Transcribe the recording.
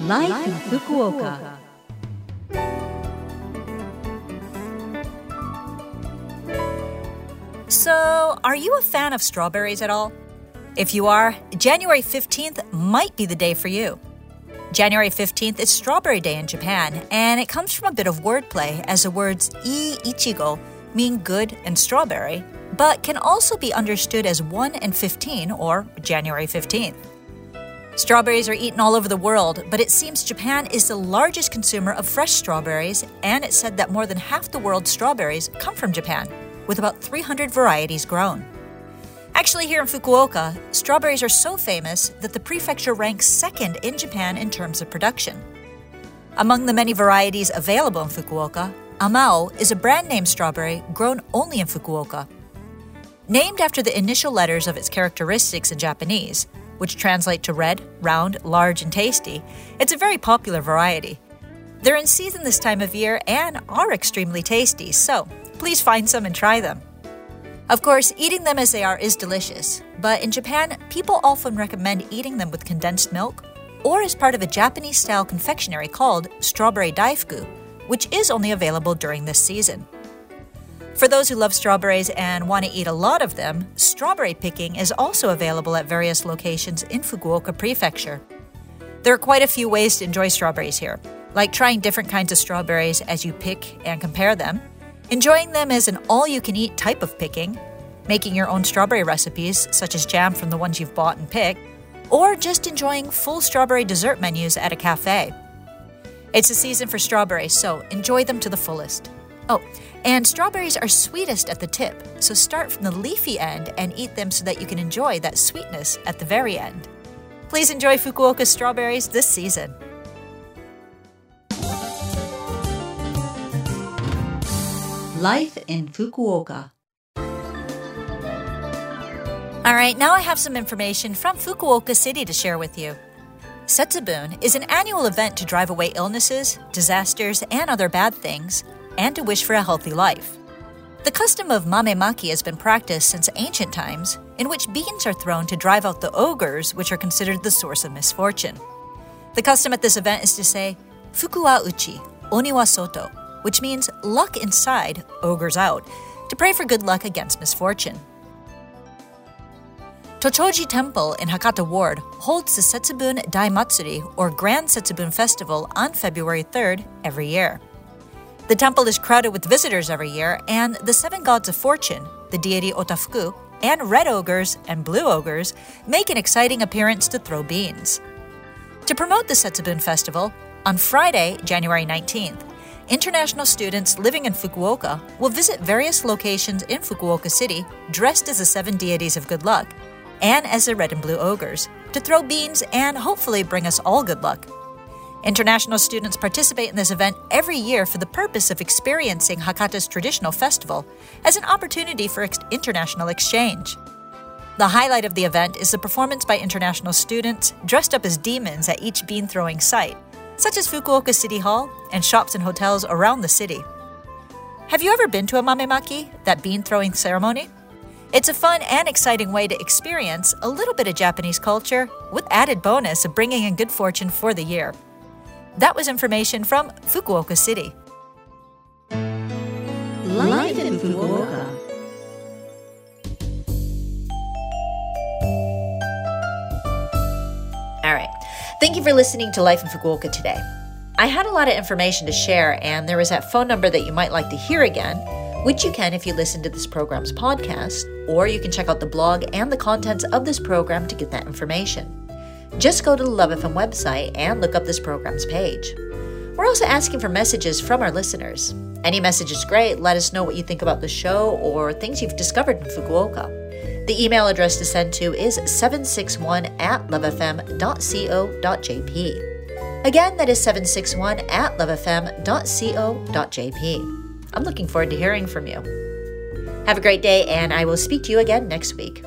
Life, in Fukuoka. So, are you a fan of strawberries at all? If you are, January 15th might be the day for you. January 15th is Strawberry Day in Japan, and it comes from a bit of wordplay as the words i ichigo mean good and strawberry, but can also be understood as 1 and 15 or January 15th. Strawberries are eaten all over the world, but it seems Japan is the largest consumer of fresh strawberries, and it's said that more than half the world's strawberries come from Japan, with about 300 varieties grown. Actually, here in Fukuoka, strawberries are so famous that the prefecture ranks second in Japan in terms of production. Among the many varieties available in Fukuoka, Amaou is a brand name strawberry grown only in Fukuoka. Named after the initial letters of its characteristics in Japanese, which translate to red, round, large, and tasty, it's a very popular variety. They're in season this time of year and are extremely tasty, so please find some and try them. Of course, eating them as they are is delicious, but in Japan, people often recommend eating them with condensed milk or as part of a Japanese style confectionery called strawberry daifuku, which is only available during this season. For those who love strawberries and want to eat a lot of them, strawberry picking is also available at various locations in Fukuoka Prefecture. There are quite a few ways to enjoy strawberries here, like trying different kinds of strawberries as you pick and compare them, enjoying them as an all you can eat type of picking, making your own strawberry recipes, such as jam from the ones you've bought and picked, or just enjoying full strawberry dessert menus at a cafe. It's a season for strawberries, so enjoy them to the fullest. Oh, and strawberries are sweetest at the tip, so start from the leafy end and eat them so that you can enjoy that sweetness at the very end. Please enjoy Fukuoka strawberries this season. Life in Fukuoka. All right, now I have some information from Fukuoka City to share with you. Setsubun is an annual event to drive away illnesses, disasters, and other bad things, and to wish for a healthy life. The custom of mamemaki has been practiced since ancient times, in which beans are thrown to drive out the ogres, which are considered the source of misfortune. The custom at this event is to say, Fuku wa uchi, oni wa soto, which means luck inside, ogres out, to pray for good luck against misfortune. Tochoji Temple in Hakata Ward holds the Setsubun Daimatsuri or Grand Setsubun Festival on February 3rd every year. The temple is crowded with visitors every year, and the seven gods of fortune, the deity Otafuku, and red ogres and blue ogres make an exciting appearance to throw beans. To promote the Setsubun Festival, on Friday, January 19th, international students living in Fukuoka will visit various locations in Fukuoka City dressed as the seven deities of good luck and as the red and blue ogres to throw beans and hopefully bring us all good luck. International students participate in this event every year for the purpose of experiencing Hakata's traditional festival as an opportunity for ex- international exchange. The highlight of the event is the performance by international students dressed up as demons at each bean throwing site, such as Fukuoka City Hall and shops and hotels around the city. Have you ever been to a mamemaki, that bean throwing ceremony? It's a fun and exciting way to experience a little bit of Japanese culture with added bonus of bringing in good fortune for the year. That was information from Fukuoka City. Life in Fukuoka. All right. Thank you for listening to Life in Fukuoka today. I had a lot of information to share, and there is that phone number that you might like to hear again, which you can if you listen to this program's podcast, or you can check out the blog and the contents of this program to get that information. Just go to the Love FM website and look up this program's page. We're also asking for messages from our listeners. Any message is great. Let us know what you think about the show or things you've discovered in Fukuoka. The email address to send to is 761 at lovefm.co.jp. Again, that is 761 at lovefm.co.jp. I'm looking forward to hearing from you. Have a great day, and I will speak to you again next week.